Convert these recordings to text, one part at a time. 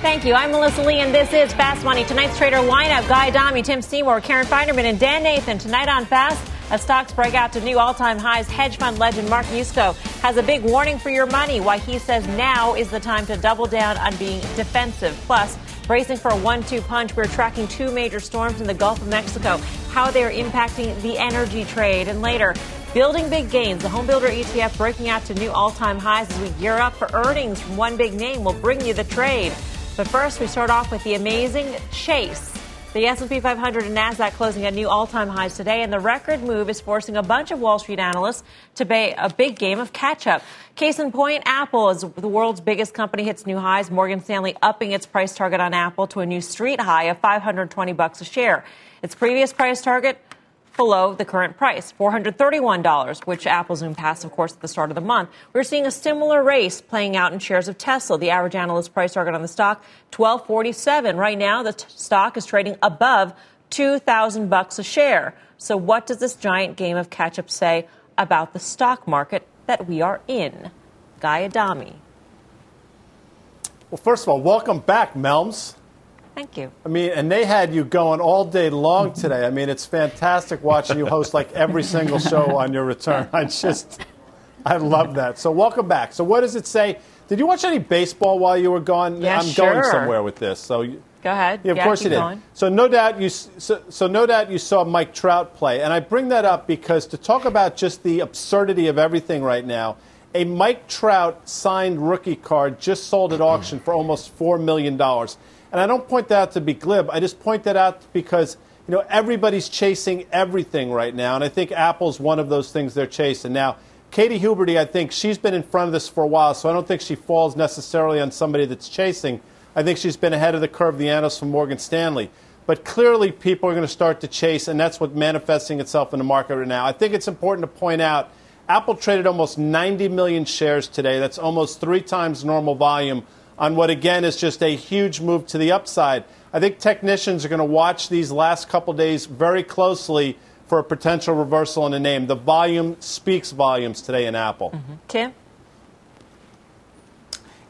Thank you. I'm Melissa Lee, and this is Fast Money. Tonight's trader lineup Guy Adami, Tim Seymour, Karen Finerman, and Dan Nathan. Tonight on Fast, as stocks break out to new all time highs, hedge fund legend Mark Yusko has a big warning for your money. Why he says now is the time to double down on being defensive. Plus, bracing for a one two punch, we're tracking two major storms in the Gulf of Mexico, how they are impacting the energy trade. And later, building big gains. The homebuilder ETF breaking out to new all time highs as we gear up for earnings from one big name. will bring you the trade. But first, we start off with the amazing Chase. The S&P 500 and Nasdaq closing at new all-time highs today, and the record move is forcing a bunch of Wall Street analysts to pay a big game of catch-up. Case in point, Apple is the world's biggest company hits new highs. Morgan Stanley upping its price target on Apple to a new street high of 520 bucks a share. Its previous price target below the current price, $431, which Apple zoomed passed, of course, at the start of the month. We're seeing a similar race playing out in shares of Tesla. The average analyst price target on the stock, 1247. Right now, the t- stock is trading above 2,000 bucks a share. So what does this giant game of catch-up say about the stock market that we are in? Guy Adami. Well, first of all, welcome back, Melms. Thank you. I mean, and they had you going all day long today. I mean, it's fantastic watching you host like every single show on your return. I just, I love that. So, welcome back. So, what does it say? Did you watch any baseball while you were gone? Yeah, I'm sure. going somewhere with this. So, go ahead. Yeah, of yeah, course you did. Going. So, no doubt you, so, so no doubt you saw Mike Trout play, and I bring that up because to talk about just the absurdity of everything right now. A Mike Trout signed rookie card just sold at auction for almost $4 million. And I don't point that out to be glib. I just point that out because you know everybody's chasing everything right now, and I think Apple's one of those things they're chasing. Now, Katie Huberty, I think she's been in front of this for a while, so I don't think she falls necessarily on somebody that's chasing. I think she's been ahead of the curve, the analyst from Morgan Stanley. But clearly, people are going to start to chase, and that's what's manifesting itself in the market right now. I think it's important to point out Apple traded almost 90 million shares today. That's almost three times normal volume on what, again, is just a huge move to the upside. I think technicians are going to watch these last couple days very closely for a potential reversal in the name. The volume speaks volumes today in Apple. Mm-hmm. Tim?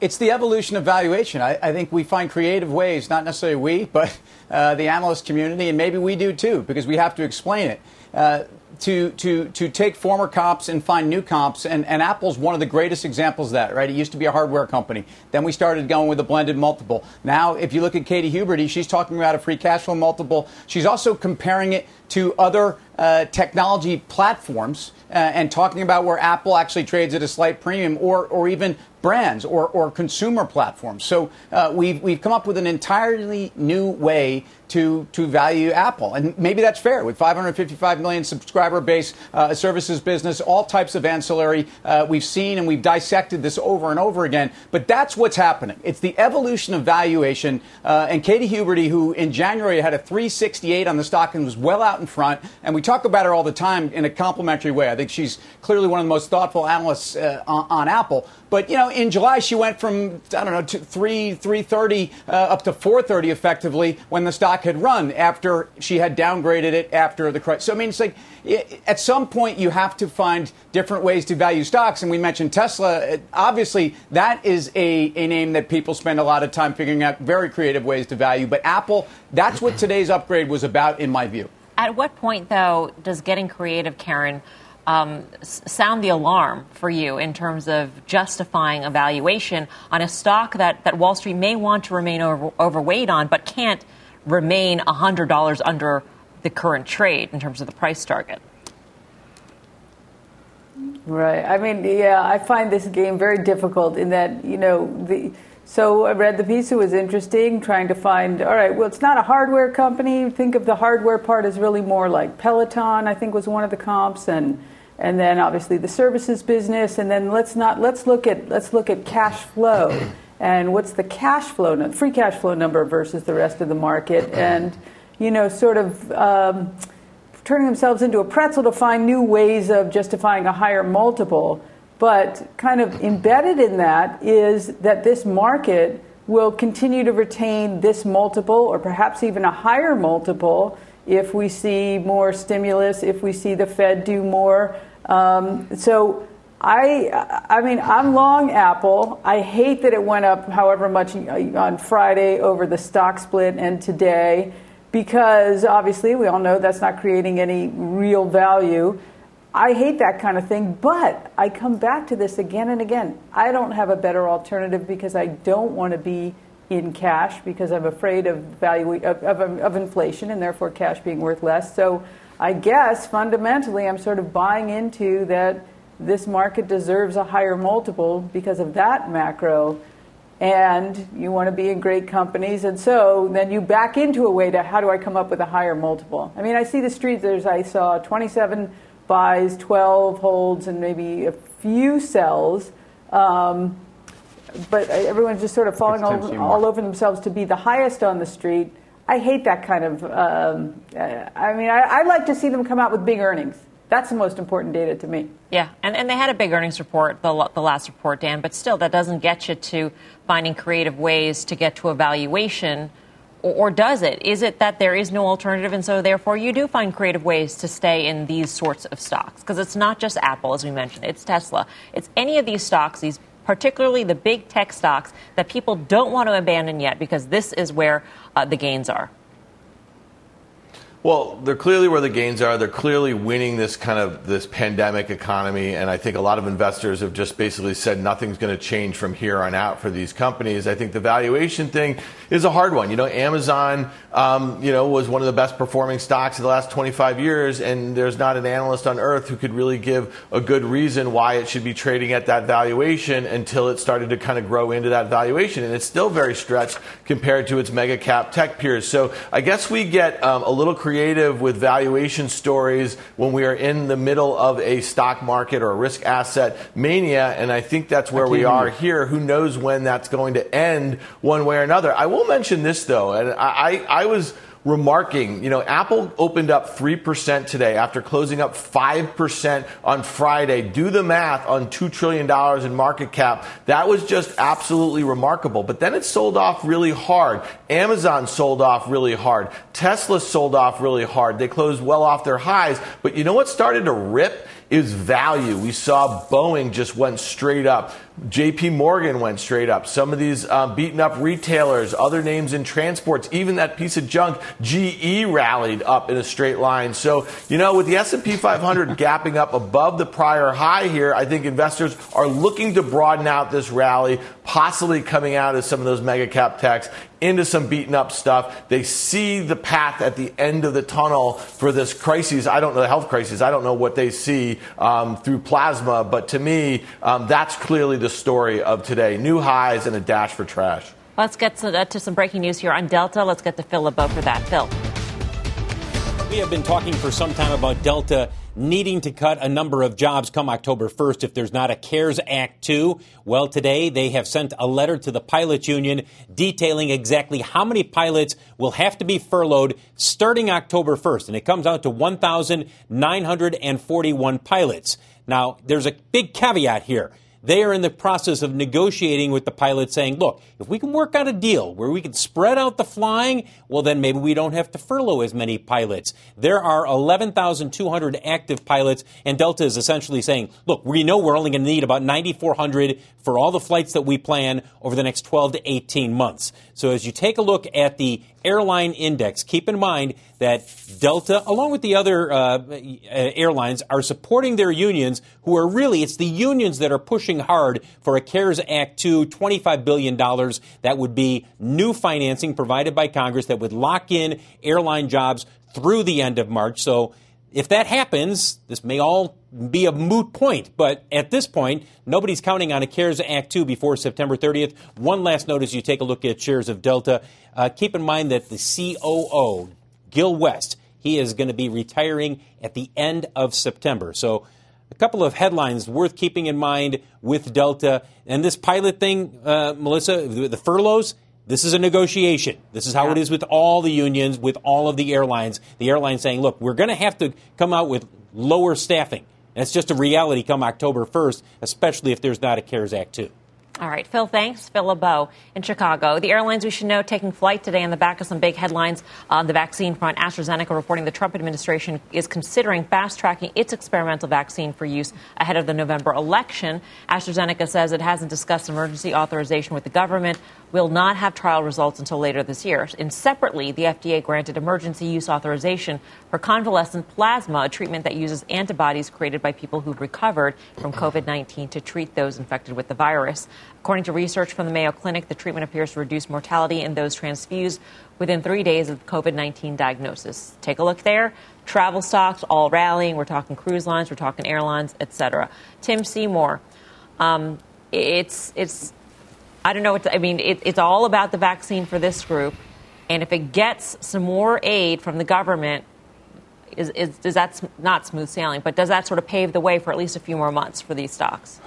It's the evolution of valuation. I, I, think we find creative ways, not necessarily we, but uh, the analyst community, and maybe we do too, because we have to explain it. Uh, to, to, to take former comps and find new comps. And, and Apple's one of the greatest examples of that, right? It used to be a hardware company. Then we started going with a blended multiple. Now, if you look at Katie Huberty, she's talking about a free cash flow multiple. She's also comparing it to other uh, technology platforms uh, and talking about where Apple actually trades at a slight premium or, or even brands or, or consumer platforms. So uh, we've, we've come up with an entirely new way to, to value Apple. And maybe that's fair with 555 million subscriber base, uh, services business, all types of ancillary. Uh, we've seen and we've dissected this over and over again. But that's what's happening. It's the evolution of valuation. Uh, and Katie Huberty, who in January had a 368 on the stock and was well out in front. And we talk about her all the time in a complimentary way. I think she's clearly one of the most thoughtful analysts uh, on, on Apple. But you know, in July she went from I don't know to three three thirty uh, up to four thirty effectively when the stock had run after she had downgraded it after the crisis. So I mean, it's like at some point you have to find different ways to value stocks. And we mentioned Tesla. Obviously, that is a, a name that people spend a lot of time figuring out very creative ways to value. But Apple, that's what today's upgrade was about, in my view. At what point, though, does getting creative, Karen? um, sound the alarm for you in terms of justifying a valuation on a stock that, that Wall Street may want to remain over, overweight on, but can't remain $100 under the current trade in terms of the price target? Right. I mean, yeah, I find this game very difficult in that, you know, the. So I read the piece. It was interesting, trying to find. All right, well, it's not a hardware company. Think of the hardware part as really more like Peloton. I think was one of the comps, and and then obviously the services business, and then let's not let's look at let's look at cash flow. and what's the cash flow, free cash flow number versus the rest of the market, and you know, sort of um, turning themselves into a pretzel to find new ways of justifying a higher multiple. But kind of embedded in that is that this market will continue to retain this multiple or perhaps even a higher multiple if we see more stimulus, if we see the Fed do more. Um, so I, I mean, I'm long Apple. I hate that it went up however much on Friday over the stock split and today because obviously we all know that's not creating any real value. I hate that kind of thing, but I come back to this again and again. I don't have a better alternative because I don't want to be in cash because I'm afraid of value of, of, of inflation and therefore cash being worth less. So I guess fundamentally I'm sort of buying into that this market deserves a higher multiple because of that macro and you want to be in great companies. And so then you back into a way to how do I come up with a higher multiple? I mean, I see the streets, there's, I saw 27 buys, 12 holds, and maybe a few sells. Um, but everyone's just sort of falling all, all, over themselves to be the highest on the street. I hate that kind of. Um, uh, I mean, I, I like to see them come out with big earnings. That's the most important data to me. Yeah, and, and they had a big earnings report, the, the last report, Dan, but still, that doesn't get you to finding creative ways to get to a valuation. Or, does it? Is it that there is no alternative, and so therefore you do find creative ways to stay in these sorts of stocks? Because it's not just Apple, as we mentioned, it's Tesla. It's any of these stocks, these particularly the big tech stocks that people don't want to abandon yet because this is where uh, the gains are. Well, they're clearly where the gains are. They're clearly winning this kind of this pandemic economy, and I think a lot of investors have just basically said nothing's going to change from here on out for these companies. I think the valuation thing is a hard one. You know, Amazon, um, you know, was one of the best performing stocks in the last 25 years, and there's not an analyst on earth who could really give a good reason why it should be trading at that valuation until it started to kind of grow into that valuation, and it's still very stretched compared to its mega cap tech peers. So I guess we get um, a little creative with valuation stories when we are in the middle of a stock market or a risk asset mania. And I think that's where we are here. Who knows when that's going to end one way or another? I will mention this though, and I, I, I was remarking, you know, Apple opened up 3% today after closing up 5% on Friday. Do the math on $2 trillion in market cap. That was just absolutely remarkable. But then it sold off really hard. Amazon sold off really hard. Tesla sold off really hard. They closed well off their highs. But you know what started to rip? Is value. We saw Boeing just went straight up. JP Morgan went straight up. Some of these uh, beaten up retailers, other names in transports, even that piece of junk, GE rallied up in a straight line. So, you know, with the S&P 500 gapping up above the prior high here, I think investors are looking to broaden out this rally, possibly coming out of some of those mega cap techs into some beaten up stuff. They see the path at the end of the tunnel for this crisis. I don't know the health crisis. I don't know what they see um, through plasma, but to me, um, that's clearly the story of today. New highs and a dash for trash. Let's get to, uh, to some breaking news here on Delta. Let's get to Phil LeBeau for that. Phil. We have been talking for some time about Delta needing to cut a number of jobs come October 1st if there's not a CARES Act 2. Well, today they have sent a letter to the pilots union detailing exactly how many pilots will have to be furloughed starting October 1st. And it comes out to 1,941 pilots. Now, there's a big caveat here. They are in the process of negotiating with the pilots saying, look, if we can work out a deal where we can spread out the flying, well, then maybe we don't have to furlough as many pilots. There are 11,200 active pilots, and Delta is essentially saying, look, we know we're only going to need about 9,400 for all the flights that we plan over the next 12 to 18 months. So as you take a look at the airline index, keep in mind that Delta, along with the other uh, airlines, are supporting their unions, who are really, it's the unions that are pushing hard for a CARES Act 2, $25 billion. That would be new financing provided by Congress that would lock in airline jobs through the end of March. So if that happens, this may all be a moot point, but at this point, nobody's counting on a CARES Act 2 before September 30th. One last note as you take a look at shares of Delta. Uh, keep in mind that the COO, Gil West, he is going to be retiring at the end of September. So a couple of headlines worth keeping in mind with Delta and this pilot thing, uh, Melissa, the furloughs. This is a negotiation. This is how yeah. it is with all the unions, with all of the airlines. The airlines saying, look, we're going to have to come out with lower staffing. And it's just a reality come October 1st, especially if there's not a CARES Act 2. All right, Phil, thanks. Phil LeBeau in Chicago. The airlines we should know taking flight today on the back of some big headlines on the vaccine front. AstraZeneca reporting the Trump administration is considering fast tracking its experimental vaccine for use ahead of the November election. AstraZeneca says it hasn't discussed emergency authorization with the government, will not have trial results until later this year. And separately, the FDA granted emergency use authorization for convalescent plasma, a treatment that uses antibodies created by people who've recovered from COVID 19 to treat those infected with the virus. According to research from the Mayo Clinic, the treatment appears to reduce mortality in those transfused within three days of COVID 19 diagnosis. Take a look there. Travel stocks all rallying. We're talking cruise lines, we're talking airlines, etc. Tim Seymour. Um, it's it's I don't know what to, I mean. It, it's all about the vaccine for this group, and if it gets some more aid from the government, is, is, that not smooth sailing? But does that sort of pave the way for at least a few more months for these stocks?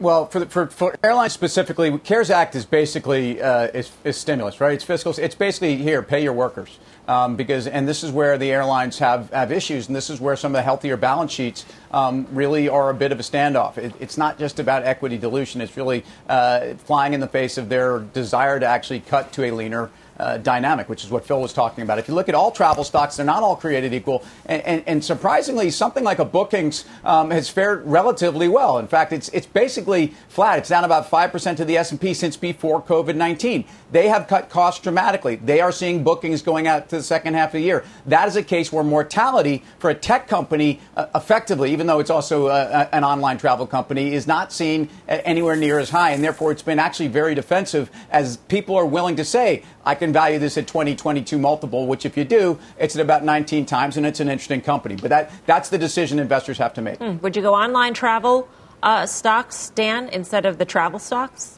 Well, for, the, for, for, airlines specifically, CARES Act is basically uh, is, is, stimulus, right? It's fiscal. It's basically here, pay your workers, um, because and this is where the airlines have, have issues, and this is where some of the healthier balance sheets um, really are a bit of a standoff. It, it's not just about equity dilution; it's really uh, flying in the face of their desire to actually cut to a leaner uh, dynamic, which is what Phil was talking about. If you look at all travel stocks, they're not all created equal. And, and, and surprisingly, something like a bookings um, has fared relatively well. In fact, it's, it's basically flat. It's down about 5% to the S&P since before COVID-19. They have cut costs dramatically. They are seeing bookings going out to the second half of the year. That is a case where mortality for a tech company uh, effectively, even though it's also uh, an online travel company, is not seen anywhere near as high. And therefore, it's been actually very defensive as people are willing to say, I can value this at 2022 multiple, which if you do, it's at about 19 times, and it's an interesting company. But that, that's the decision investors have to make. Mm. Would you go online travel uh, stocks, Dan, instead of the travel stocks?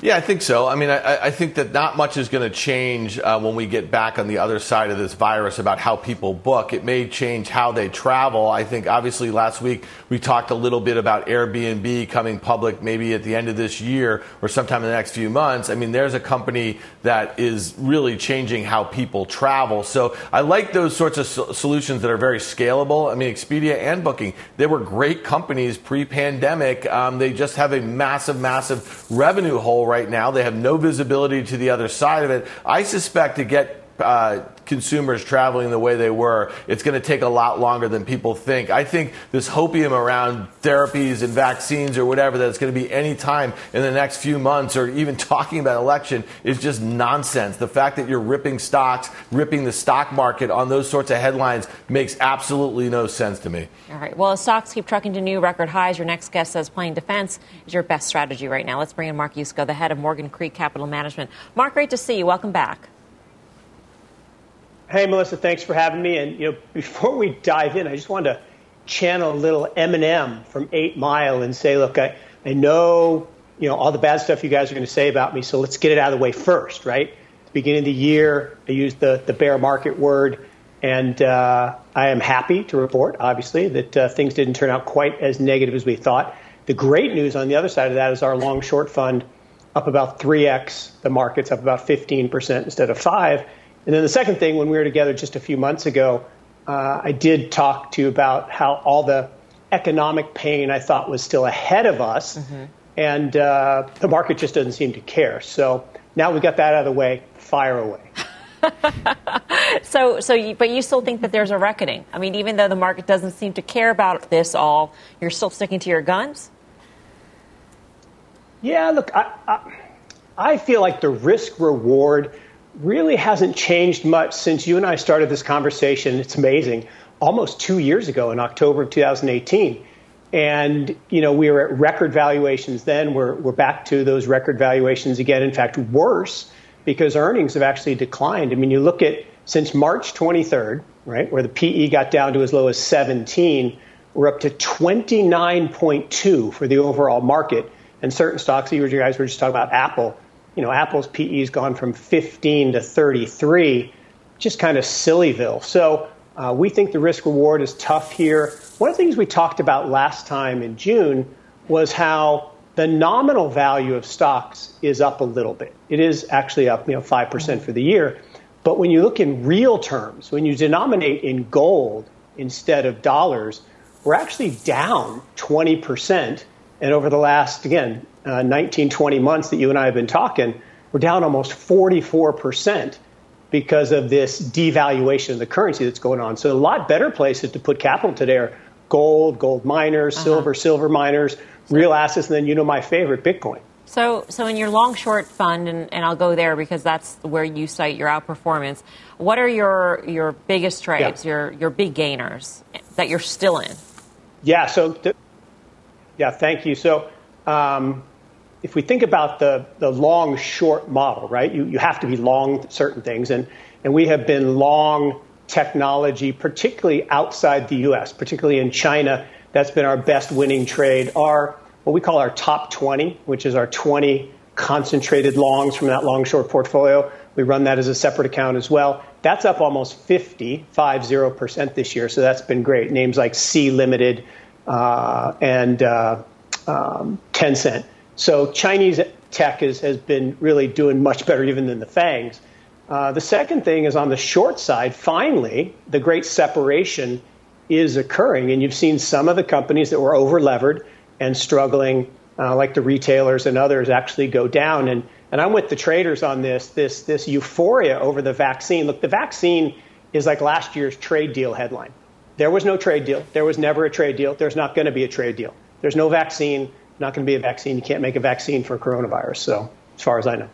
Yeah, I think so. I mean, I, I think that not much is going to change uh, when we get back on the other side of this virus about how people book. It may change how they travel. I think, obviously, last week we talked a little bit about Airbnb coming public maybe at the end of this year or sometime in the next few months. I mean, there's a company that is really changing how people travel. So I like those sorts of so- solutions that are very scalable. I mean, Expedia and Booking, they were great companies pre pandemic. Um, they just have a massive, massive revenue hole right now. They have no visibility to the other side of it. I suspect to get uh, consumers traveling the way they were, it's going to take a lot longer than people think. I think this hopium around therapies and vaccines or whatever that's going to be any time in the next few months or even talking about election is just nonsense. The fact that you're ripping stocks, ripping the stock market on those sorts of headlines makes absolutely no sense to me. All right. Well, as stocks keep trucking to new record highs, your next guest says playing defense is your best strategy right now. Let's bring in Mark Yusko, the head of Morgan Creek Capital Management. Mark, great to see you. Welcome back. Hey, Melissa, thanks for having me. And you know, before we dive in, I just wanted to channel a little Eminem from Eight Mile and say, look, I, I know you know all the bad stuff you guys are going to say about me, so let's get it out of the way first, right? Beginning of the year, I used the the bear market word, and uh, I am happy to report, obviously, that uh, things didn't turn out quite as negative as we thought. The great news on the other side of that is our long short fund up about 3x, the market's up about 15% instead of 5 and then the second thing, when we were together just a few months ago, uh, I did talk to you about how all the economic pain I thought was still ahead of us, mm-hmm. and uh, the market just doesn't seem to care. So now we got that out of the way. Fire away. so, so, you, but you still think that there's a reckoning? I mean, even though the market doesn't seem to care about this all, you're still sticking to your guns. Yeah, look, I, I, I feel like the risk reward really hasn't changed much since you and I started this conversation. It's amazing. Almost two years ago in October of 2018. And, you know, we were at record valuations then. We're, we're back to those record valuations again. In fact, worse because earnings have actually declined. I mean, you look at since March 23rd, right, where the PE got down to as low as 17, we're up to 29.2 for the overall market. And certain stocks, you guys were just talking about Apple, you know, Apple's PE has gone from 15 to 33, just kind of sillyville. So Uh, we think the risk reward is tough here. One of the things we talked about last time in June was how the nominal value of stocks is up a little bit. It is actually up, you know, 5% for the year. But when you look in real terms, when you denominate in gold instead of dollars, we're actually down 20%. And over the last, again, uh, 19, 20 months that you and I have been talking, we're down almost 44% because of this devaluation of the currency that's going on. So a lot better places to put capital today are gold, gold miners, uh-huh. silver, silver miners, real assets, and then you know my favorite, Bitcoin. So, so in your long short fund, and, and I'll go there because that's where you cite your outperformance. What are your your biggest trades, yeah. your your big gainers that you're still in? Yeah. So, th- yeah. Thank you. So, um, if we think about the the long short model, right? You you have to be long certain things, and and we have been long technology, particularly outside the U.S., particularly in China. That's been our best winning trade. Our what we call our top 20, which is our 20 concentrated longs from that long short portfolio. We run that as a separate account as well. That's up almost 50, 50% this year. So that's been great. Names like Sea Limited uh, and uh, um, Tencent. So Chinese tech is, has been really doing much better even than the FANGs. Uh, the second thing is on the short side, finally, the great separation is occurring. And you've seen some of the companies that were over levered and struggling, uh, like the retailers and others, actually go down. And, and I'm with the traders on this, this, this euphoria over the vaccine. Look, the vaccine is like last year's trade deal headline. There was no trade deal. There was never a trade deal. There's not going to be a trade deal. There's no vaccine, not going to be a vaccine. You can't make a vaccine for coronavirus. So, as far as I know.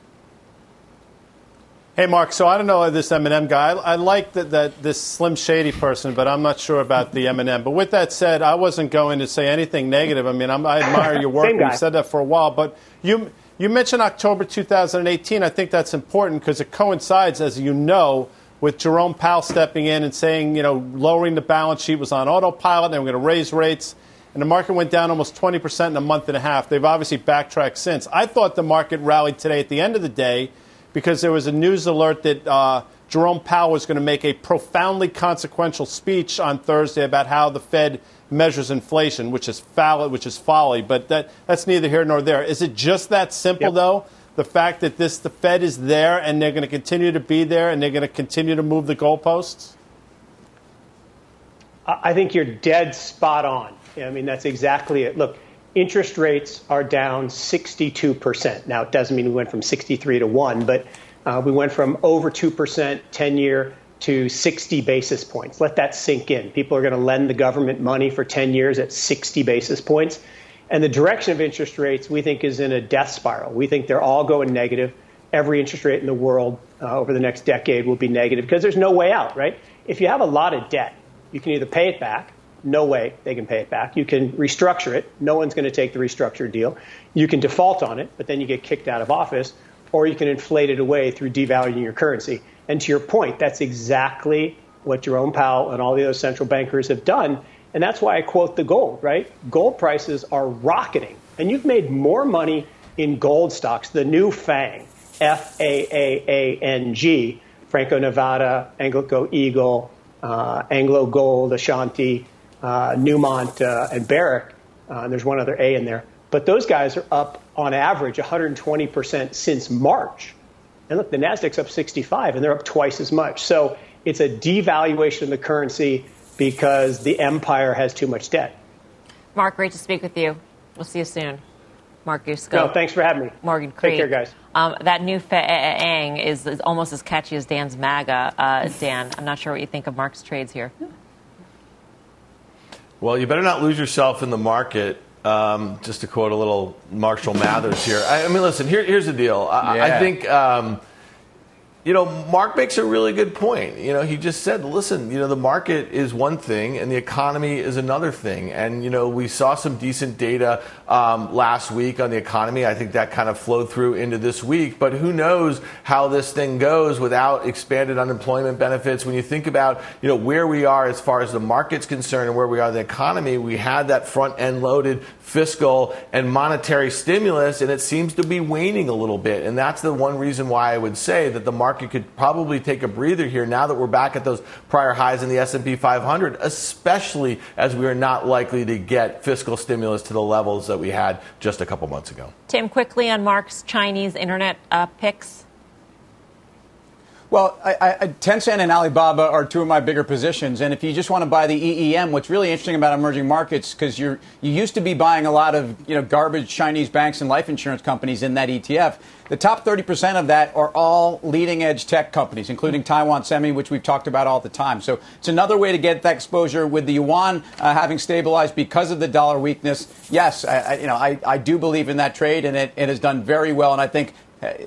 Hey, Mark. So I don't know this M&M guy. I, I like that, that this Slim Shady person, but I'm not sure about the M&M. But with that said, I wasn't going to say anything negative. I mean, I'm, i admire your work. We've said that for a while. But you you mentioned October 2018. I think that's important because it coincides, as you know, with Jerome Powell stepping in and saying, you know, lowering the balance sheet was on autopilot. They were going to raise rates. And the market went down almost 20% in a month and a half. They've obviously backtracked since. I thought the market rallied today at the end of the day – because there was a news alert that uh, Jerome Powell was going to make a profoundly consequential speech on Thursday about how the Fed measures inflation, which is foul, which is folly. But that, that's neither here nor there. Is it just that simple, yep. though? The fact that this the Fed is there and they're going to continue to be there and they're going to continue to move the goalposts. I think you're dead spot on. I mean, that's exactly it. Look, interest rates are down 62%. Now, it doesn't mean we went from 63 to 1, but uh, we went from over 2% 10 year to 60 basis points. Let that sink in. People are going to lend the government money for 10 years at 60 basis points. And the direction of interest rates, we think, is in a death spiral. We think they're all going negative. Every interest rate in the world uh, over the next decade will be negative because there's no way out, right? If you have a lot of debt, you can either pay it back no way they can pay it back. You can restructure it. No one's going to take the restructured deal. You can default on it, but then you get kicked out of office, or you can inflate it away through devaluing your currency. And to your point, that's exactly what Jerome Powell and all the other central bankers have done. And that's why I quote the gold, right? Gold prices are rocketing. And you've made more money in gold stocks, the new FANG, F A A A N G, Franco Nevada, Agnico Eagle, uh, Anglo Gold, Ashanti, Newmont, uh, and Barrick. Uh, and there's one other A in there. But those guys are up on average 120% since March. And look, the Nasdaq's up 65, and they're up twice as much. So it's a devaluation of the currency because the empire has too much debt. Mark, great to speak with you. We'll see you soon. Mark Yusko. No, thanks for having me. Morgan Creek. Take care, guys. Um, that new FANG is, is, almost as catchy as Dan's MAGA. Uh, Dan, I'm not sure what you think of Mark's trades here. Well, you better not lose yourself in the market. Um, just to quote a little Marshall Mathers here. I, I mean, listen. Here, here's the deal. I, yeah. I think. Um, you know, Mark makes a really good point. You know, he just said, listen, you know, the market is one thing and the economy is another thing. And, you know, we saw some decent data um, last week on the economy. I think that kind of flowed through into this week. But who knows how this thing goes without expanded unemployment benefits? When you think about, you know, where we are as far as the market's concerned and where we are in the economy, we had that front end loaded fiscal and monetary stimulus and it seems to be waning a little bit. And that's the one reason why I would say that the market market could probably take a breather here now that we're back at those prior highs in the S&P 500, especially as we are not likely to get fiscal stimulus to the levels that we had just a couple months ago. Tim, quickly on Mark's Chinese internet uh, picks. Well, I, I, Tencent and Alibaba are two of my bigger positions, and if you just want to buy the EEM, what's really interesting about emerging markets because you used to be buying a lot of you know garbage Chinese banks and life insurance companies in that ETF. The top 30% of that are all leading edge tech companies, including Taiwan Semi, which we've talked about all the time. So it's another way to get that exposure with the yuan uh, having stabilized because of the dollar weakness. Yes, I, you know I, do believe in that trade, and it, it has done very well. And I think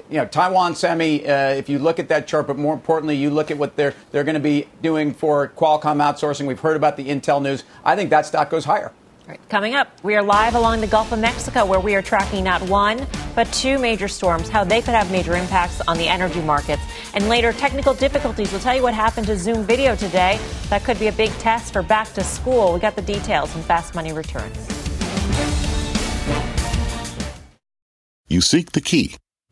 you know, Taiwan Semi, uh, if you look at that chart, but more importantly, you look at what they're, they're going to be doing for Qualcomm outsourcing. We've heard about the Intel news. I think that stock goes higher. Right. Coming up, we are live along the Gulf of Mexico where we are tracking not one, but two major storms, how they could have major impacts on the energy markets. And later, technical difficulties. We'll tell you what happened to Zoom video today. That could be a big test for back to school. We got the details when Fast Money returns. You seek the key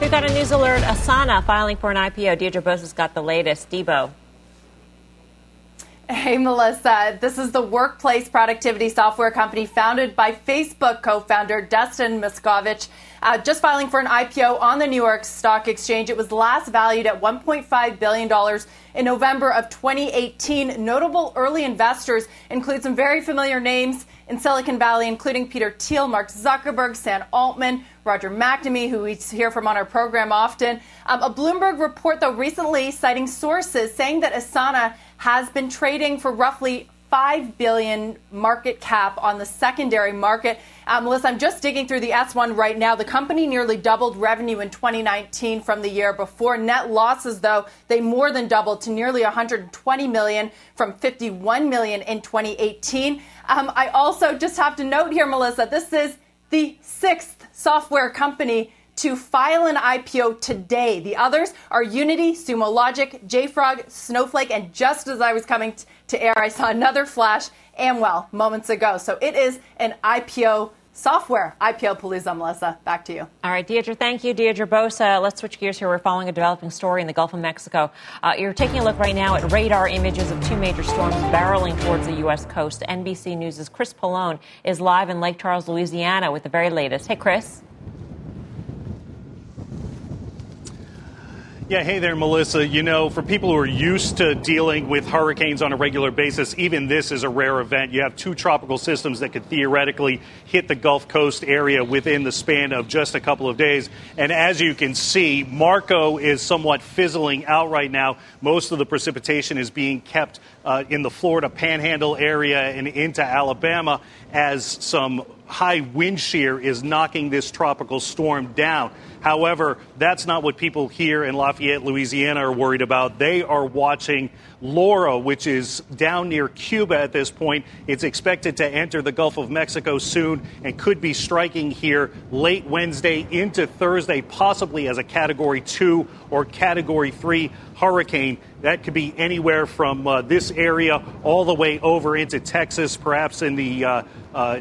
We've got a news alert. Asana filing for an IPO. Deirdre Bosa has got the latest. Debo. Hey, Melissa. This is the workplace productivity software company founded by Facebook co founder Dustin Moskovitz. Uh, just filing for an IPO on the New York Stock Exchange. It was last valued at $1.5 billion in November of 2018. Notable early investors include some very familiar names in Silicon Valley, including Peter Thiel, Mark Zuckerberg, Sam Altman, Roger McNamee, who we hear from on our program often. Um, a Bloomberg report, though, recently citing sources saying that Asana has been trading for roughly 5 billion market cap on the secondary market. Um, Melissa, I'm just digging through the S1 right now. The company nearly doubled revenue in 2019 from the year before. Net losses, though, they more than doubled to nearly 120 million from 51 million in 2018. Um, I also just have to note here, Melissa, this is the sixth software company to file an IPO today. The others are Unity, Sumo Logic, JFrog, Snowflake, and just as I was coming t- to air, I saw another flash, Amwell, moments ago. So it is an IPO software. IPO Palooza, Melissa. Back to you. All right, Deirdre, thank you. Deirdre Bosa. Let's switch gears here. We're following a developing story in the Gulf of Mexico. Uh, you're taking a look right now at radar images of two major storms barreling towards the U.S. coast. NBC News' Chris Pollone is live in Lake Charles, Louisiana with the very latest. Hey, Chris. Yeah, hey there, Melissa. You know, for people who are used to dealing with hurricanes on a regular basis, even this is a rare event. You have two tropical systems that could theoretically hit the Gulf Coast area within the span of just a couple of days. And as you can see, Marco is somewhat fizzling out right now. Most of the precipitation is being kept uh, in the Florida panhandle area and into Alabama as some high wind shear is knocking this tropical storm down. However, that's not what people here in Lafayette, Louisiana are worried about. They are watching Laura, which is down near Cuba at this point. It's expected to enter the Gulf of Mexico soon and could be striking here late Wednesday into Thursday, possibly as a Category 2 or Category 3 hurricane. That could be anywhere from uh, this area all the way over into Texas, perhaps in the uh, uh,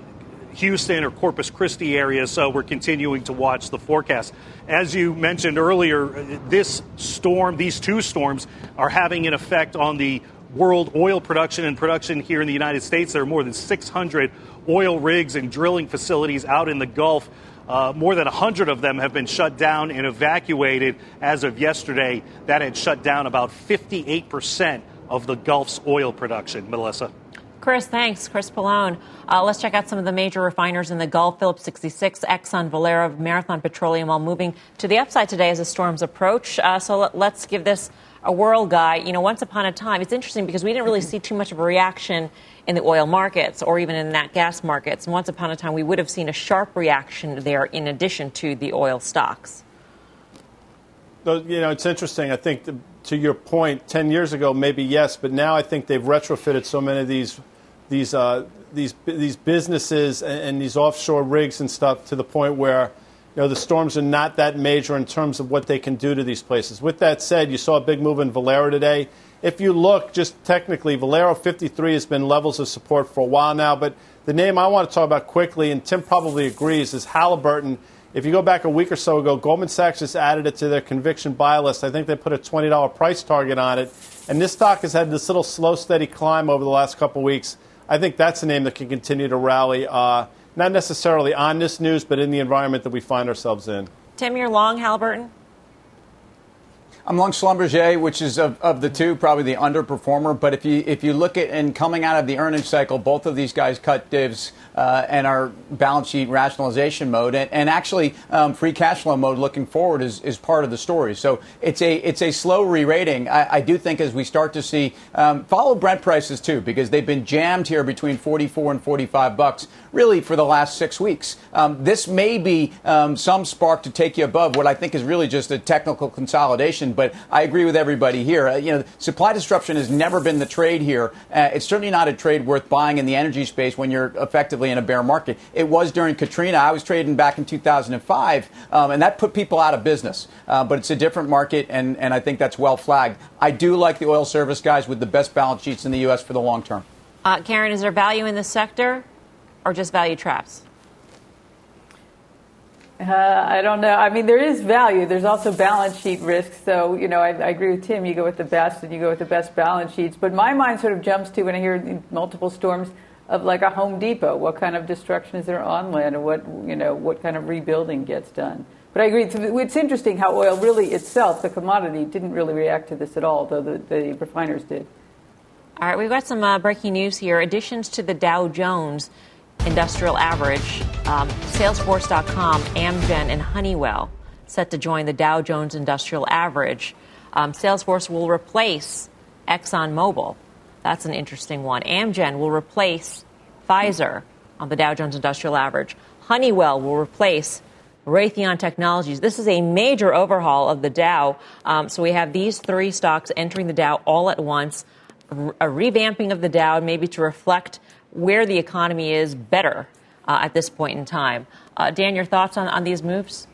Houston or Corpus Christi area, so we're continuing to watch the forecast. As you mentioned earlier, this storm, these two storms, are having an effect on the world oil production and production here in the United States. There are more than 600 oil rigs and drilling facilities out in the Gulf. Uh, more than 100 of them have been shut down and evacuated as of yesterday. That had shut down about 58% of the Gulf's oil production. Melissa. Chris, thanks. Chris Pollone. Uh, let's check out some of the major refiners in the Gulf. Phillips 66, Exxon, Valero, Marathon Petroleum, all moving to the upside today as the storms approach. Uh, so let, let's give this a world guy. You know, once upon a time, it's interesting because we didn't really see too much of a reaction in the oil markets or even in that gas markets. And once upon a time, we would have seen a sharp reaction there in addition to the oil stocks. You know, it's interesting. I think to your point, 10 years ago, maybe yes, but now I think they've retrofitted so many of these, these, uh, these, these businesses and, and, these offshore rigs and stuff to the point where you know, the storms are not that major in terms of what they can do to these places. With that said, you saw a big move in Valero today. If you look just technically, Valero 53 has been levels of support for a while now, but the name I want to talk about quickly, and Tim probably agrees, is Halliburton if you go back a week or so ago, Goldman Sachs just added it to their conviction buy list. I think they put a $20 price target on it. And this stock has had this little slow, steady climb over the last couple weeks. I think that's a name that can continue to rally, uh, not necessarily on this news, but in the environment that we find ourselves in. Tim, you're long Halliburton? I'm long Schlumberger, which is of, of the two probably the underperformer. But if you if you look at and coming out of the earnings cycle, both of these guys cut divs uh, and are balance sheet rationalization mode, and, and actually um, free cash flow mode looking forward is, is part of the story. So it's a it's a slow re-rating. I, I do think as we start to see um, follow Brent prices too, because they've been jammed here between 44 and 45 bucks really for the last six weeks. Um, this may be um, some spark to take you above what I think is really just a technical consolidation but I agree with everybody here. Uh, you know, supply disruption has never been the trade here. Uh, it's certainly not a trade worth buying in the energy space when you're effectively in a bear market. It was during Katrina. I was trading back in 2005, um, and that put people out of business. Uh, but it's a different market, and, and I think that's well flagged. I do like the oil service guys with the best balance sheets in the U.S. for the long term. Uh, Karen, is there value in the sector or just value traps? Uh, I don't know. I mean, there is value. There's also balance sheet risk. So, you know, I, I, agree with Tim. You go with the best and you go with the best balance sheets. But my mind sort of jumps to when I hear multiple storms of like a Home Depot. What kind of destruction is there on land, and what you know, what kind of rebuilding gets done? But I agree. It's, it's interesting how oil really itself, the commodity, didn't really react to this at all, though the, the refiners did. All right, we've got some uh, breaking news here. Additions to the Dow Jones industrial average. Um, Salesforce.com, Amgen, and Honeywell set to join the Dow Jones Industrial Average. Um, Salesforce will replace ExxonMobil. That's an interesting one. Amgen will replace Pfizer on the Dow Jones Industrial Average. Honeywell will replace Raytheon Technologies. This is a major overhaul of the Dow. Um, so we have these three stocks entering the Dow all at once. A revamping of the Dow, maybe to reflect where the economy is better uh, at this point in time. Uh, Dan, your thoughts on, on these moves?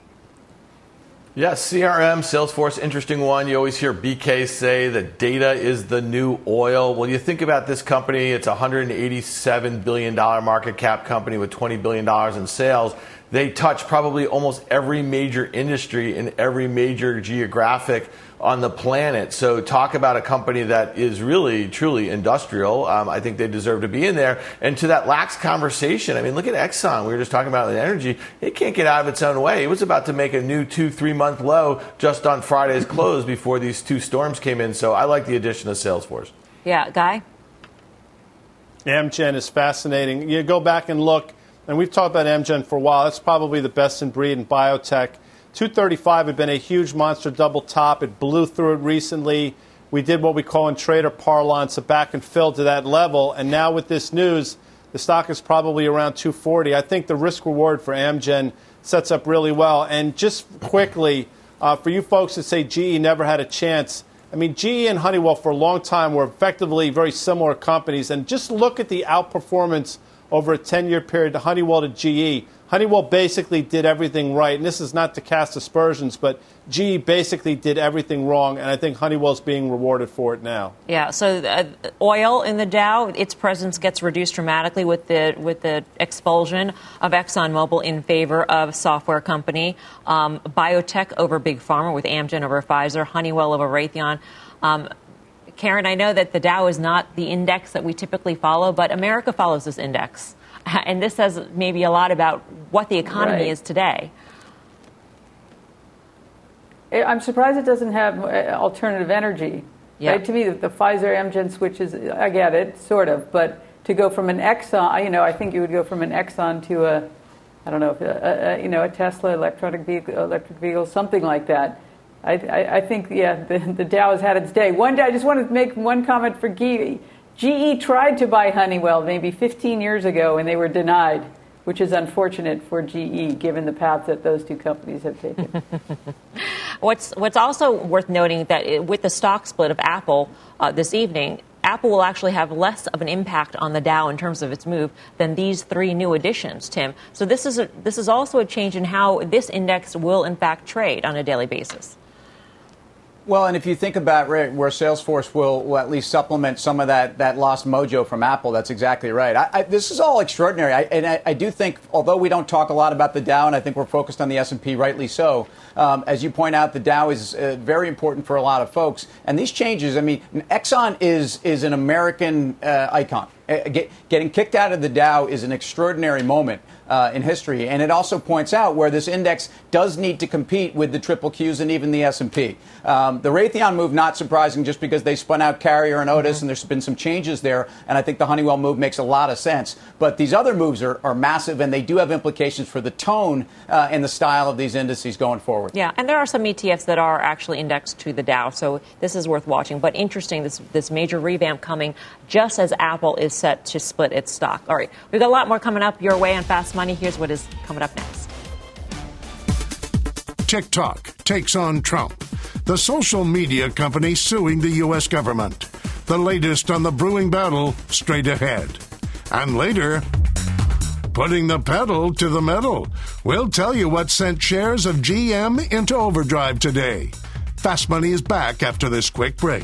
Yes, CRM, Salesforce, interesting one. You always hear BK say that data is the new oil. Well, you think about this company, it's a $187 billion market cap company with $20 billion in sales. They touch probably almost every major industry in every major geographic on the planet. So talk about a company that is really, truly industrial. Um, I think they deserve to be in there. And to that lax conversation, I mean, look at Exxon. We were just talking about the energy. It can't get out of its own way. It was about to make a new two, three month low just on Friday's close before these two storms came in. So I like the addition of Salesforce. Yeah, Guy? Amgen is fascinating. You go back and look, and we've talked about Amgen for a while. That's probably the best in breed in biotech. 235 had been a huge monster double top. It blew through it recently. We did what we call in trader parlance a back and fill to that level. And now with this news, the stock is probably around 240. I think the risk reward for Amgen sets up really well. And just quickly, uh, for you folks that say GE never had a chance, I mean, GE and Honeywell for a long time were effectively very similar companies. And just look at the outperformance over a 10 year period to Honeywell to GE. Honeywell basically did everything right, and this is not to cast aspersions, but GE basically did everything wrong, and I think Honeywell's being rewarded for it now. Yeah. So uh, oil in the Dow, its presence gets reduced dramatically with the with the expulsion of ExxonMobil in favor of software company, um, biotech over big pharma with Amgen over Pfizer, Honeywell over Raytheon. Um, Karen, I know that the Dow is not the index that we typically follow, but America follows this index. And this says maybe a lot about what the economy right. is today. I'm surprised it doesn't have uh, alternative energy. Right? To me, the, the Pfizer Amgen switch is, I get it, sort of, but to go from an Exxon, you know, I think you would go from an Exxon to a, I don't know, a, a, you know, a Tesla electronic vehicle, electric vehicle, something like that. I, I, I think, yeah, the, the Dow has had its day. One day, I just want to make one comment for Guy. GE tried to buy Honeywell maybe 15 years ago and they were denied. which is unfortunate for GE given the path that those two companies have taken. what's what's also worth noting that it, with the stock split of Apple uh, this evening, Apple will actually have less of an impact on the Dow in terms of its move than these three new additions, Tim. So this is a, this is also a change in how this index will in fact trade on a daily basis. Well, and if you think about where Salesforce will, will, at least supplement some of that, that lost mojo from Apple, that's exactly right. I, I, this is all extraordinary, I, and I, do think, although we don't talk a lot about the Dow, and I think we're focused on the S&P, rightly so. Um, as you point out, the Dow is uh, very important for a lot of folks, and these changes. I mean, Exxon is is an American uh, icon. Uh, get, getting kicked out of the Dow is an extraordinary moment uh, in history, and it also points out where this index does need to compete with the triple Qs and even the S&P. Um, the Raytheon move not surprising, just because they spun out Carrier and Otis, mm-hmm. and there's been some changes there, and I think the Honeywell move makes a lot of sense. But these other moves are, are massive, and they do have implications for the tone uh, and the style of these indices going forward. Yeah, and there are some ETFs that are actually indexed to the Dow, so this is worth watching. But interesting, this this major revamp coming just as Apple is set to split its stock. All right, we've got a lot more coming up your way on Fast Money. Here's what is coming up next. TikTok takes on Trump, the social media company suing the U.S. government. The latest on the brewing battle straight ahead. And later, putting the pedal to the metal. We'll tell you what sent shares of GM into overdrive today. Fast Money is back after this quick break.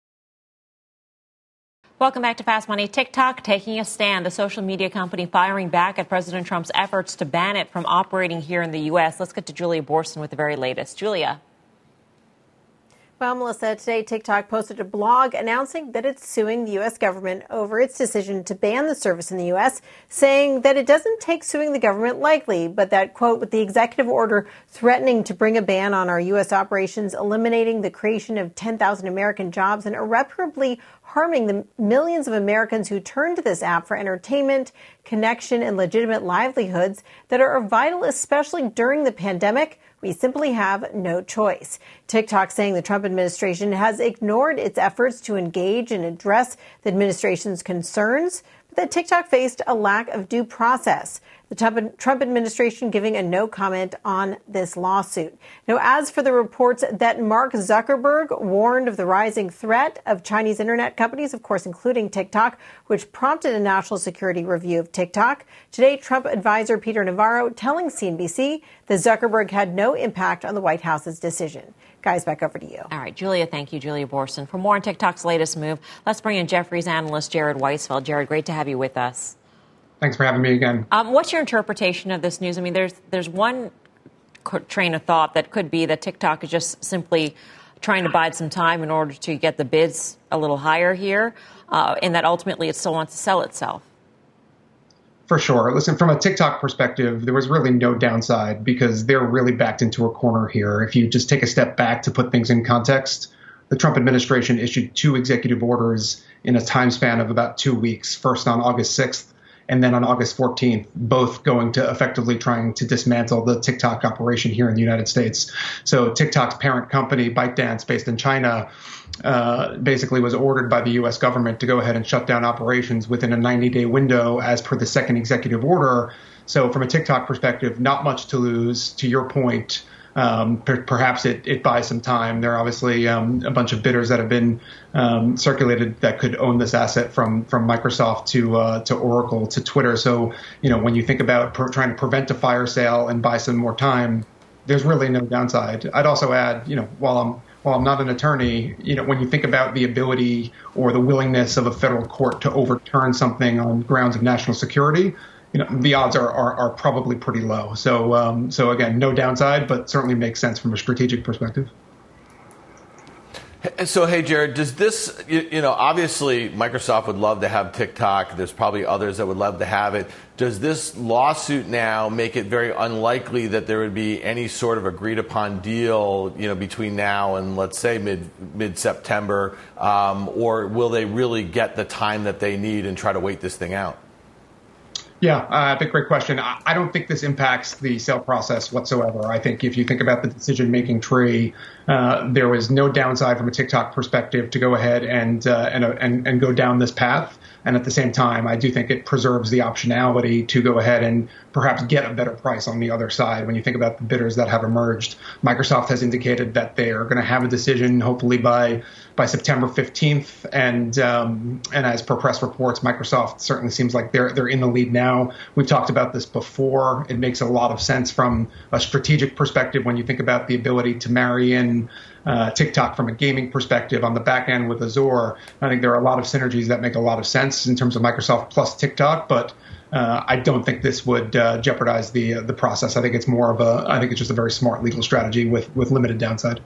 Welcome back to Fast Money. TikTok taking a stand, the social media company firing back at President Trump's efforts to ban it from operating here in the U.S. Let's get to Julia Boorstin with the very latest. Julia. Well, Melissa, today TikTok posted a blog announcing that it's suing the U.S. government over its decision to ban the service in the U.S., saying that it doesn't take suing the government lightly, but that, quote, with the executive order threatening to bring a ban on our U.S. operations, eliminating the creation of 10,000 American jobs, and irreparably harming the millions of Americans who turn to this app for entertainment, connection, and legitimate livelihoods that are vital, especially during the pandemic, we simply have no choice. TikTok saying the Trump administration has ignored its efforts to engage and address the administration's concerns, that TikTok faced a lack of due process the Trump administration giving a no comment on this lawsuit. Now, as for the reports that Mark Zuckerberg warned of the rising threat of Chinese internet companies, of course, including TikTok, which prompted a national security review of TikTok, today Trump advisor Peter Navarro telling CNBC that Zuckerberg had no impact on the White House's decision. Guys, back over to you. All right, Julia, thank you, Julia Boorstin. For more on TikTok's latest move, let's bring in Jefferies analyst Jared Weisfeld. Jared, great to have you with us. Thanks for having me again. Um, what's your interpretation of this news? I mean, there's there's one train of thought that could be that TikTok is just simply trying to bide some time in order to get the bids a little higher here, uh, and that ultimately it still wants to sell itself. For sure. Listen, from a TikTok perspective, there was really no downside because they're really backed into a corner here. If you just take a step back to put things in context, the Trump administration issued two executive orders in a time span of about two weeks, first on August 6th and then on August 14th, both going to effectively trying to dismantle the TikTok operation here in the United States. So TikTok's parent company, ByteDance, based in China, uh, basically was ordered by the U.S. government to go ahead and shut down operations within a 90-day window, as per the second executive order. So, from a TikTok perspective, not much to lose. To your point, um, per- perhaps it, it buys some time. There are obviously um, a bunch of bidders that have been um, circulated that could own this asset from from Microsoft to uh, to Oracle to Twitter. So, you know, when you think about per- trying to prevent a fire sale and buy some more time, there's really no downside. I'd also add, you know, while I'm while I'm not an attorney, you know, when you think about the ability or the willingness of a federal court to overturn something on grounds of national security, you know, the odds are, are, are probably pretty low. So, um, so again, no downside, but certainly makes sense from a strategic perspective. So, hey, Jared, does this, you, you, know, obviously Microsoft would love to have TikTok. There's probably others that would love to have it. Does this lawsuit now make it very unlikely that there would be any sort of agreed upon deal, you know, between now and let's say mid mid September, um, or will they really get the time that they need and try to wait this thing out? Yeah, uh, a great question. I don't think this impacts the sale process whatsoever. I think if you think about the decision making tree, uh, there was no downside from a TikTok perspective to go ahead and, uh, and, and, and go down this path. And at the same time, I do think it preserves the optionality to go ahead and perhaps get a better price on the other side. When you think about the bidders that have emerged, Microsoft has indicated that they are going to have a decision hopefully by by September 15th. And um, and as per press reports, Microsoft certainly seems like they're they're in the lead now. We've talked about this before. It makes a lot of sense from a strategic perspective when you think about the ability to marry in uh, TikTok from a gaming perspective on the back end with Azure. I think there are a lot of synergies that make a lot of sense in terms of Microsoft plus TikTok, but uh, I don't think this would uh, jeopardize the uh, the process. I think it's more of a I think it's just a very smart legal strategy with with limited downside.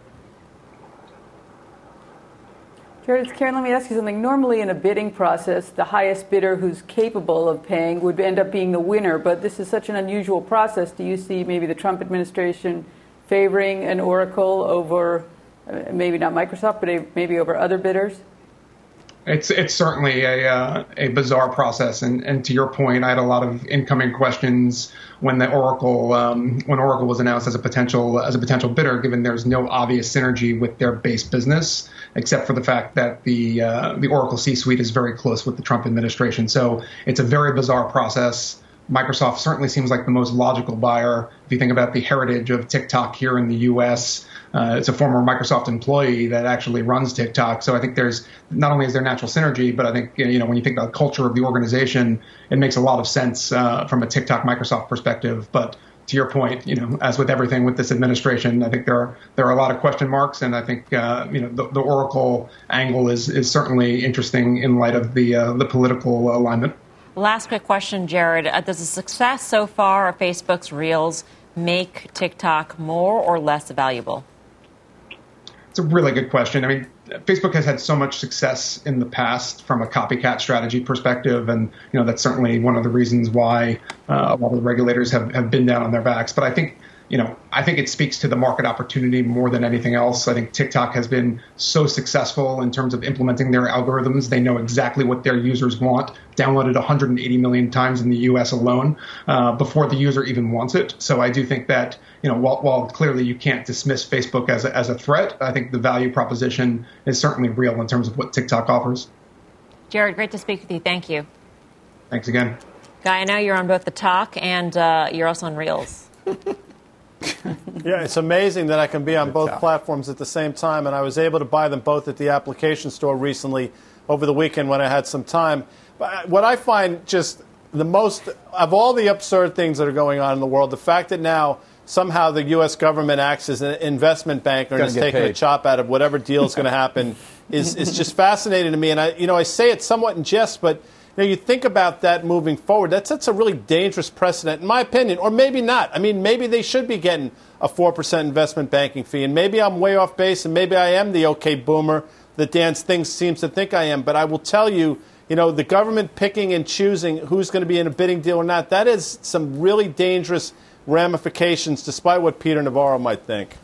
Jared, it's Karen. Let me ask you something. Normally, in a bidding process, the highest bidder who's capable of paying would end up being the winner. But this is such an unusual process. Do you see maybe the Trump administration favoring an Oracle over maybe not Microsoft, but maybe over other bidders? It's it's certainly a uh, a bizarre process, and, and to your point, I had a lot of incoming questions when the Oracle um, when Oracle was announced as a potential as a potential bidder, given there's no obvious synergy with their base business, except for the fact that the uh, the Oracle C-suite is very close with the Trump administration. So it's a very bizarre process. Microsoft certainly seems like the most logical buyer. If you think about the heritage of TikTok here in the U.S., uh, it's a former Microsoft employee that actually runs TikTok. So I think there's not only is there natural synergy, but I think you know when you think about culture of the organization, it makes a lot of sense uh, from a TikTok Microsoft perspective. But to your point, you know, as with everything with this administration, I think there are there are a lot of question marks, and I think uh, you know the, the, Oracle angle is is certainly interesting in light of the uh, the political alignment. Last quick question, Jared: uh, Does the success so far of Facebook's Reels make TikTok more or less valuable? It's a really good question. I mean, Facebook has had so much success in the past from a copycat strategy perspective, and you know that's certainly one of the reasons why uh, a lot of the regulators have, have been down on their backs. But I think you know, I think it speaks to the market opportunity more than anything else. I think TikTok has been so successful in terms of implementing their algorithms. They know exactly what their users want. Downloaded 180 million times in the U.S. alone uh, before the user even wants it. So I do think that you know, while, while clearly you can't dismiss Facebook as a, as a threat, I think the value proposition is certainly real in terms of what TikTok offers. Jared, great to speak with you. Thank you. Thanks again. Guy, I know you're on both the talk and uh, you're also on Reels. yeah, it's amazing that I can be on both platforms at the same time, and I was able to buy them both at the application store recently over the weekend when I had some time. But uh, what I find just the most of all the absurd things that are going on in the world, the fact that now somehow the U.S. government acts as an investment banker and is taking paid. a chop out of whatever deal is going to happen is, is just fascinating to me. And I, you know, I say it somewhat in jest, but now, you think about that moving forward. That sets a really dangerous precedent, in my opinion, or maybe not. I mean, maybe they should be getting a 4% investment banking fee, and maybe I'm way off base, and maybe I am the okay boomer that Dan things seems to think I am. But I will tell you, you know, the government picking and choosing who's going to be in a bidding deal or not, that is some really dangerous ramifications, despite what Peter Navarro might think.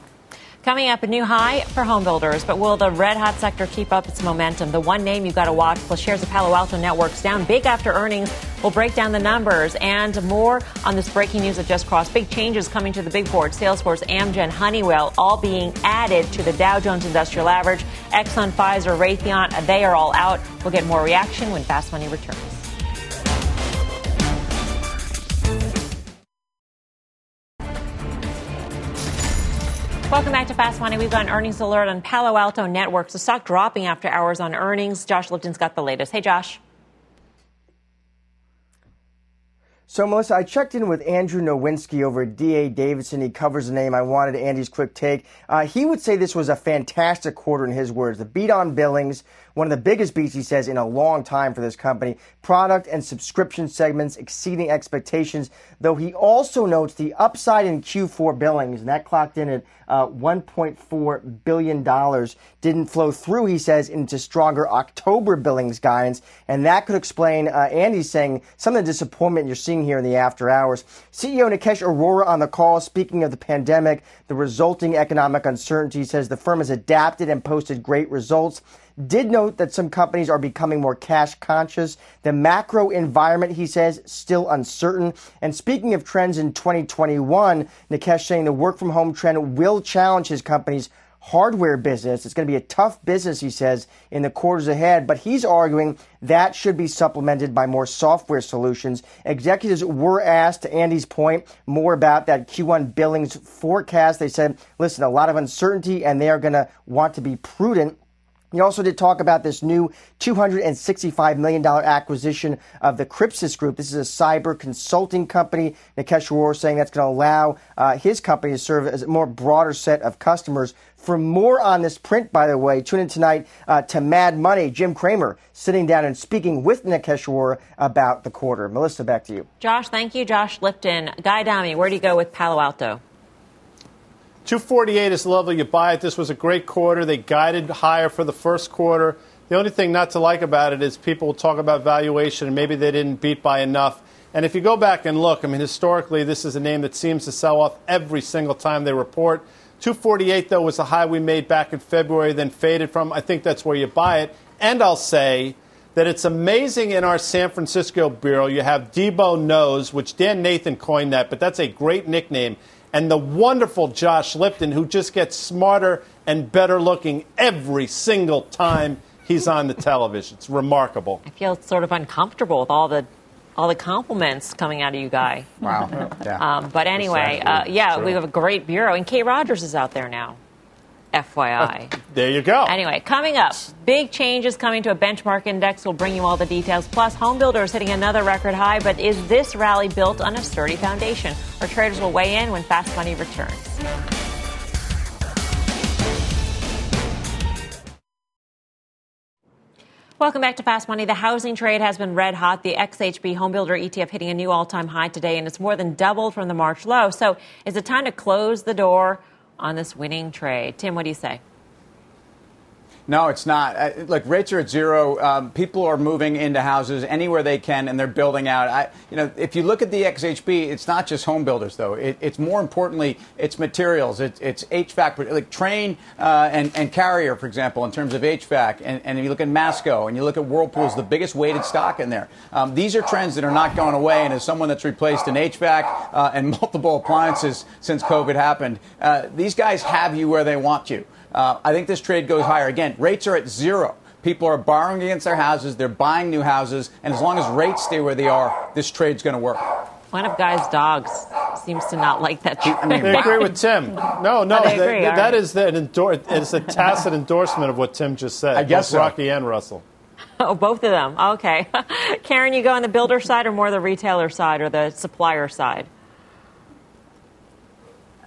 Coming up, a new high for home builders, but will the red hot sector keep up its momentum? The one name you've got to watch, plus shares of Palo Alto Networks down big after earnings. We'll break down the numbers and more on this breaking news that just crossed. Big changes coming to the big board. Salesforce, Amgen, Honeywell, all being added to the Dow Jones Industrial Average. Exxon, Pfizer, Raytheon, they are all out. We'll get more reaction when Fast Money returns. Welcome back to Fast Money. We've got an earnings alert on Palo Alto Networks. The stock dropping after hours on earnings. Josh Lipton's got the latest. Hey, Josh. So, Melissa, I checked in with Andrew Nowinski over at DA Davidson. He covers the name. I wanted Andy's quick take. Uh, he would say this was a fantastic quarter in his words. The beat on billings, one of the biggest beats, he says, in a long time for this company. Product and subscription segments exceeding expectations, though he also notes the upside in Q4 billings, and that clocked in at uh, $1.4 billion, didn't flow through, he says, into stronger October billings guidance, and that could explain, uh, Andy's saying, some of the disappointment you're seeing here in the after hours. CEO Nikesh Arora on the call, speaking of the pandemic, the resulting economic uncertainty, says the firm has adapted and posted great results did note that some companies are becoming more cash conscious. The macro environment, he says, still uncertain. And speaking of trends in 2021, Nikesh saying the work from home trend will challenge his company's hardware business. It's going to be a tough business, he says, in the quarters ahead, but he's arguing that should be supplemented by more software solutions. Executives were asked, to Andy's point, more about that Q1 billings forecast. They said, listen, a lot of uncertainty, and they are going to want to be prudent he also did talk about this new $265 million acquisition of the Crypsis Group. This is a cyber consulting company. Nikesh saying that's going to allow uh, his company to serve as a more broader set of customers. For more on this print, by the way, tune in tonight uh, to Mad Money. Jim Cramer sitting down and speaking with Nikesh about the quarter. Melissa, back to you. Josh, thank you. Josh Lipton. Guy Adami, where do you go with Palo Alto? 248 is the level you buy it. This was a great quarter. They guided higher for the first quarter. The only thing not to like about it is people will talk about valuation and maybe they didn't beat by enough. And if you go back and look, I mean, historically, this is a name that seems to sell off every single time they report. 248, though, was a high we made back in February, then faded from. I think that's where you buy it. And I'll say that it's amazing in our San Francisco bureau, you have Debo Knows, which Dan Nathan coined that, but that's a great nickname and the wonderful Josh Lipton, who just gets smarter and better looking every single time he's on the television. It's remarkable. I feel sort of uncomfortable with all the all the compliments coming out of you, guy. Wow. yeah. Um, but anyway, uh, yeah, we have a great bureau, and Kate Rogers is out there now. FYI. there you go. Anyway, coming up, big changes coming to a benchmark index. We'll bring you all the details. Plus, home builders hitting another record high. But is this rally built on a sturdy foundation? Our traders will weigh in when Fast Money returns. Welcome back to Fast Money. The housing trade has been red hot. The XHB homebuilder ETF hitting a new all-time high today, and it's more than doubled from the March low. So, is it time to close the door on this winning trade. Tim, what do you say? No, it's not. Uh, look, rates are at zero. Um, people are moving into houses anywhere they can, and they're building out. I, you know, if you look at the XHB, it's not just home builders, though. It, it's more importantly, it's materials. It, it's HVAC, like Trane uh, and, and Carrier, for example, in terms of HVAC. And, and you look at Masco, and you look at Whirlpool is the biggest weighted stock in there. Um, these are trends that are not going away. And as someone that's replaced an HVAC uh, and multiple appliances since COVID happened, uh, these guys have you where they want you. Uh, I think this trade goes higher. Again, rates are at zero. People are borrowing against their houses, they're buying new houses, and as long as rates stay where they are, this trade's going to work. One of Guy's dogs seems to not like that trade. I mean, they agree with Tim. No, no, oh, they agree, that, that is an endor- it's a tacit endorsement of what Tim just said. I guess so. Rocky and Russell. Oh, both of them. Okay. Karen, you go on the builder side or more the retailer side or the supplier side?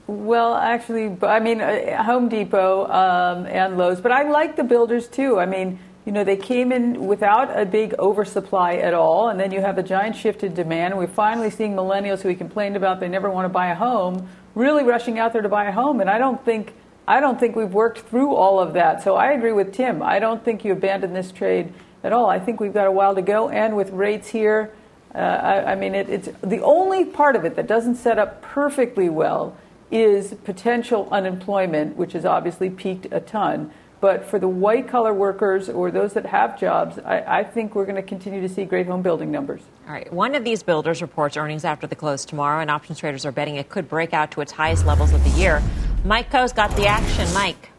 Well, actually, I mean, uh, Home Depot um, and Lowe's, but I like the builders too. I mean, you know, they came in without a big oversupply at all, and then you have a giant shift in demand. We're finally seeing millennials who we complained about they never want to buy a home, really rushing out there to buy a home, and I don't think I don't think we've worked through all of that. So I agree with Tim. I don't think you abandon this trade at all. I think we've got a while to go, and with rates here, uh, I, I, mean, it, it's the only part of it that doesn't set up perfectly well is potential unemployment, which has obviously peaked a ton. But for the white collar workers or those that have jobs, I, I think we're going to continue to see great home building numbers. All right. One of these builders reports earnings after the close tomorrow, and options traders are betting it could break out to its highest levels of the year. Mike Khouw's got the action. Mike.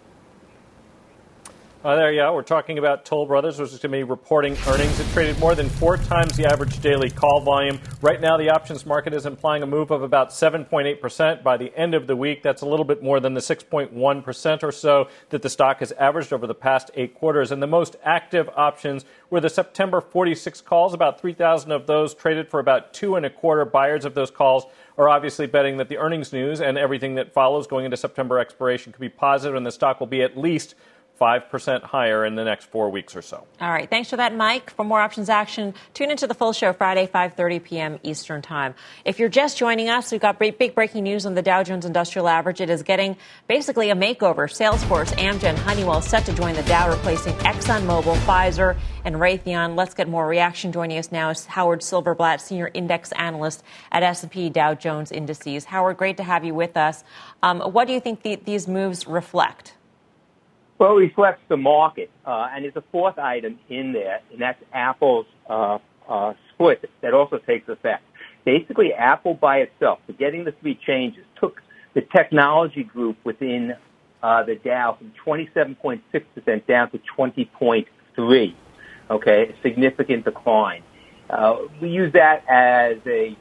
Uh, there go. We're talking about Toll Brothers, which is going to be reporting earnings. It traded more than four times the average daily call volume. Right now, the options market is implying a move of about 7.8% by the end of the week. That's a little bit more than the 6.1% or so that the stock has averaged over the past eight quarters. And the most active options were the September 46 calls. About 3,000 of those traded for about two and a quarter. Buyers of those calls are obviously betting that the earnings news and everything that follows going into September expiration could be positive, and the stock will be at least 5% higher in the next four weeks or so. All right. Thanks for that, Mike. For more options action, tune into the full show Friday, 5.30 p.m. Eastern Time. If you're just joining us, we've got big breaking news on the Dow Jones Industrial Average. It is getting basically a makeover. Salesforce, Amgen, Honeywell set to join the Dow, replacing ExxonMobil, Pfizer, and Raytheon. Let's get more reaction. Joining us now is Howard Silverblatt, Senior Index Analyst at S&P Dow Jones Indices. Howard, great to have you with us. Um, what do you think the, these moves reflect? Well, it reflects the market, uh, and there's a fourth item in there, and that's Apple's uh, uh, split that also takes effect. Basically, Apple by itself, forgetting the three changes, took the technology group within uh, the Dow from 27.6% down to 20.3. Okay, a significant decline. Uh, we use that as a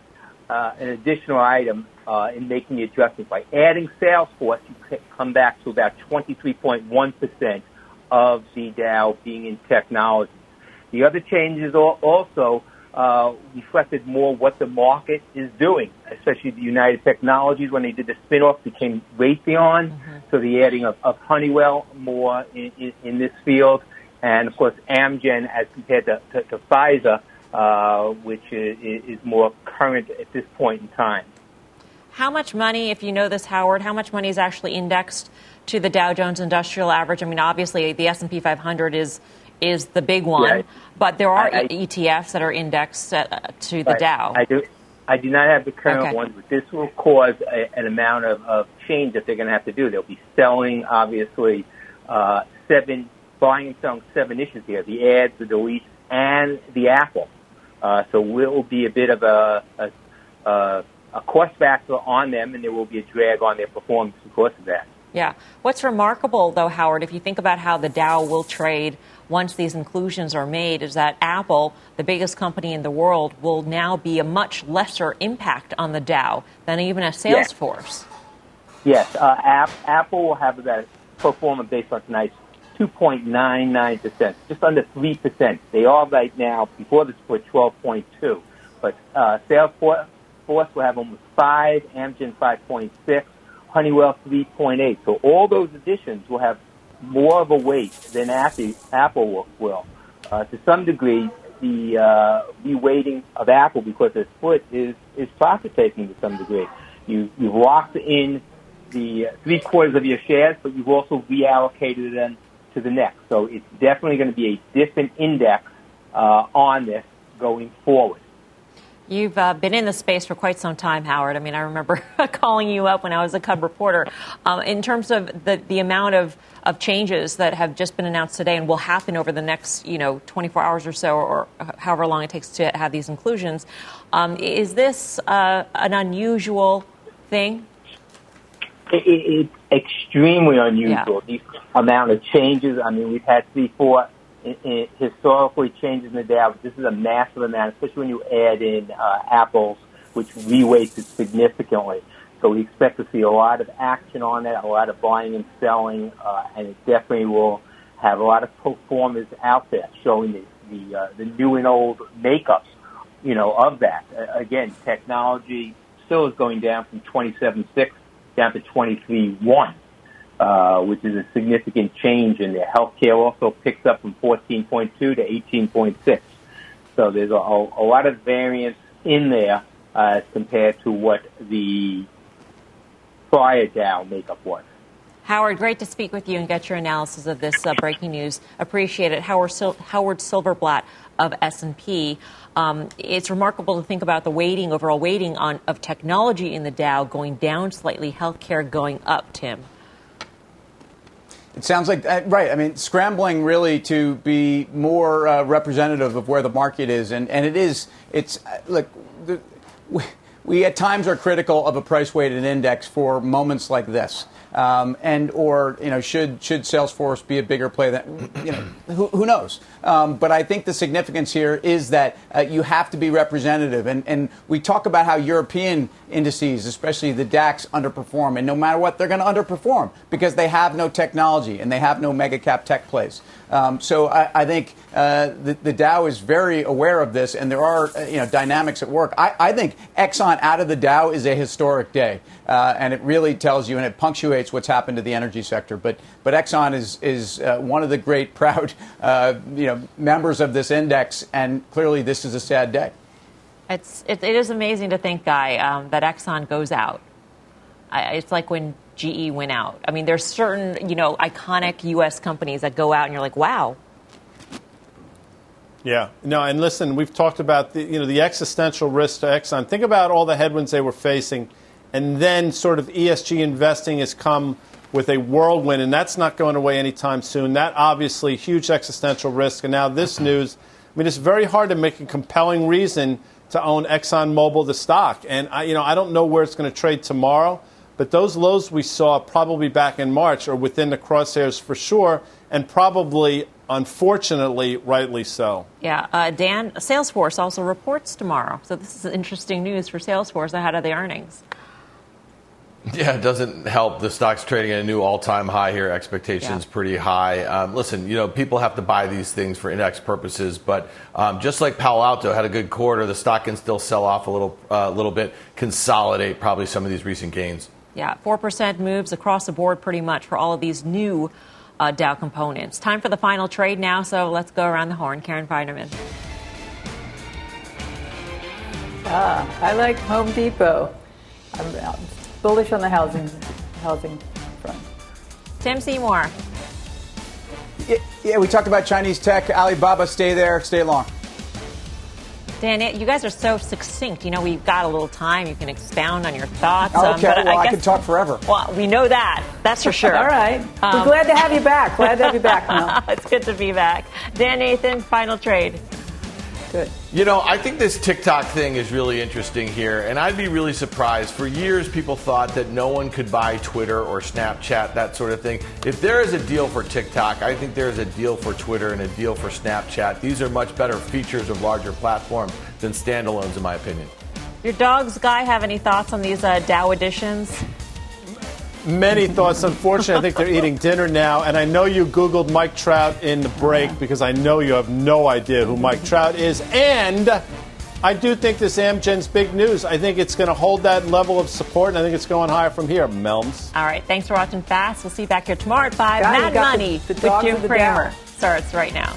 uh, an additional item uh, in making the adjustments. By adding Salesforce, you come back to about 23.1% of the Dow being in technology. The other changes also uh, reflected more what the market is doing, especially the United Technologies when they did the spin-off became Raytheon, mm-hmm. so the adding of, of Honeywell more in, in, in, this field, and of course Amgen as compared to, to, to Pfizer, uh, which is, is more current at this point in time. How much money, if you know this, Howard, how much money is actually indexed to the Dow Jones Industrial Average? I mean, obviously the S&P 500 is is the big one, but there are I, I, ETFs that are indexed uh, to the Dow. I do. I do not have the current okay. ones, but this will cause a, an amount of, of change that they're going to have to do. They'll be selling, obviously, uh, seven, buying and selling seven issues here: the ads, the deletes, and the Apple. Uh, so it will be a bit of a, a, a a cost factor on them, and there will be a drag on their performance because of that. Yeah. What's remarkable, though, Howard, if you think about how the Dow will trade once these inclusions are made, is that Apple, the biggest company in the world, will now be a much lesser impact on the Dow than even a Salesforce. Yes, yes. Uh, App, Apple will have that performance based on tonight's 2.99%, just under 3%. They are right now, before the split, 12.2. But uh, Salesforce, Force will have almost 5, Amgen 5.6, Honeywell 3.8. So all those additions will have more of a weight than Apple will. Uh, to some degree, the uh, reweighting of Apple because the split is, is profit taking to some degree. You, you've locked in the three quarters of your shares, but you've also reallocated them to the next. So it's definitely going to be a different index uh, on this going forward. You've uh, been in the space for quite some time, Howard. I mean, I remember calling you up when I was a Cub reporter. Um, in terms of the, the amount of, of changes that have just been announced today and will happen over the next, you know, 24 hours or so, or however long it takes to have these inclusions, um, is this uh, an unusual thing? It, it, it's extremely unusual. Yeah. The amount of changes. I mean, we've had three, four it, it historically changes in the but this is a massive amount, especially when you add in uh, Apple's, which reweights it significantly. So we expect to see a lot of action on that, a lot of buying and selling, uh, and it definitely will have a lot of performers out there showing the the, uh, the new and old makeups, you know, of that. Uh, again, technology still is going down from 27.6 down to 23.1 uh, which is a significant change in there. Healthcare also picks up from 14.2 to 18.6. So there's a, a, lot of variance in there uh, as compared to what the prior Dow makeup was. Howard, great to speak with you and get your analysis of this uh, breaking news. Appreciate it. Howard, Sil- Howard Silverblatt of S&P. Um, it's remarkable to think about the weighting, overall weighting on of technology in the Dow going down slightly, healthcare going up. Tim. It sounds like uh, right. I mean, scrambling really to be more uh, representative of where the market is, and, and it is. It's uh, look. The, we, we at times are critical of a price weighted index for moments like this. Um, and or you know should should Salesforce be a bigger play than you know who, who knows? Um, but I think the significance here is that uh, you have to be representative, and and we talk about how European indices, especially the DAX, underperform, and no matter what, they're going to underperform because they have no technology and they have no mega cap tech plays. Um, so I, I think uh, the, the, Dow is very aware of this, and there are uh, you know dynamics at work. I, I, think Exxon out of the Dow is a historic day, uh, and it really tells you and it punctuates what's happened to the energy sector. But but Exxon is is uh, one of the great proud uh, you know members of this index, and clearly this is a sad day. It's it, it is amazing to think, Guy, um, that Exxon goes out. I, it's like when GE went out. I mean, there's certain, you know, iconic U.S. companies that go out and you're like, wow. Yeah. No, and listen, we've talked about the, you know, the existential risk to Exxon. Think about all the headwinds they were facing, and then sort of ESG investing has come with a whirlwind, and that's not going away anytime soon. That obviously huge existential risk. And now this news, I mean, it's very hard to make a compelling reason to own ExxonMobil, the stock. And I, you know, I don't know where it's going to trade tomorrow. But those lows we saw probably back in March are within the crosshairs for sure, and probably, unfortunately, rightly so. Yeah, uh, Dan, Salesforce also reports tomorrow. So this is interesting news for Salesforce ahead of the earnings. Yeah, it doesn't help. The stock's trading at a new all-time high here. Expectations yeah. pretty high. Um, listen, you know, people have to buy these things for index purposes, but um, just like Palo Alto had a good quarter, the stock can still sell off a little, uh, little bit, consolidate probably some of these recent gains. Yeah, 4% moves across the board pretty much for all of these new uh, Dow components. Time for the final trade now, so let's go around the horn. Karen Finerman. Ah, I like Home Depot. I'm bullish on the housing housing front. Tim Seymour. Yeah, yeah, we talked about Chinese tech. Alibaba, stay there, stay long. Dan, you guys are so succinct. You know, we've got a little time. You can expound on your thoughts. Um, okay, um, well, I, I, can talk forever. Well, we know that. That's for sure. All right. Um, We're glad to have you back. Glad to have you back, Mel. it's good to be back. Dan Nathan, final trade. Good. You know, I think this TikTok thing is really interesting here, and I'd be really surprised. For years, people thought that no one could buy Twitter or Snapchat, that sort of thing. If there is a deal for TikTok, I think there is a deal for Twitter and a deal for Snapchat. These are much better features of larger platforms than standalones, in my opinion. Your dogs, Guy, have any thoughts on these uh, Dow additions? Many thoughts. Unfortunately, I think they're eating dinner now. And I know you Googled Mike Trout in the break because I know you have no idea who Mike Trout is. And I do think this Amgen's big news. I think it's going to hold that level of support, and I think it's going higher from here. Melms. All right. Thanks for watching Fast. We'll see you back here tomorrow at 5. Mad Money the, the with Jim Cramer starts right now.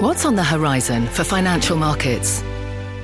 What's on the horizon for financial markets?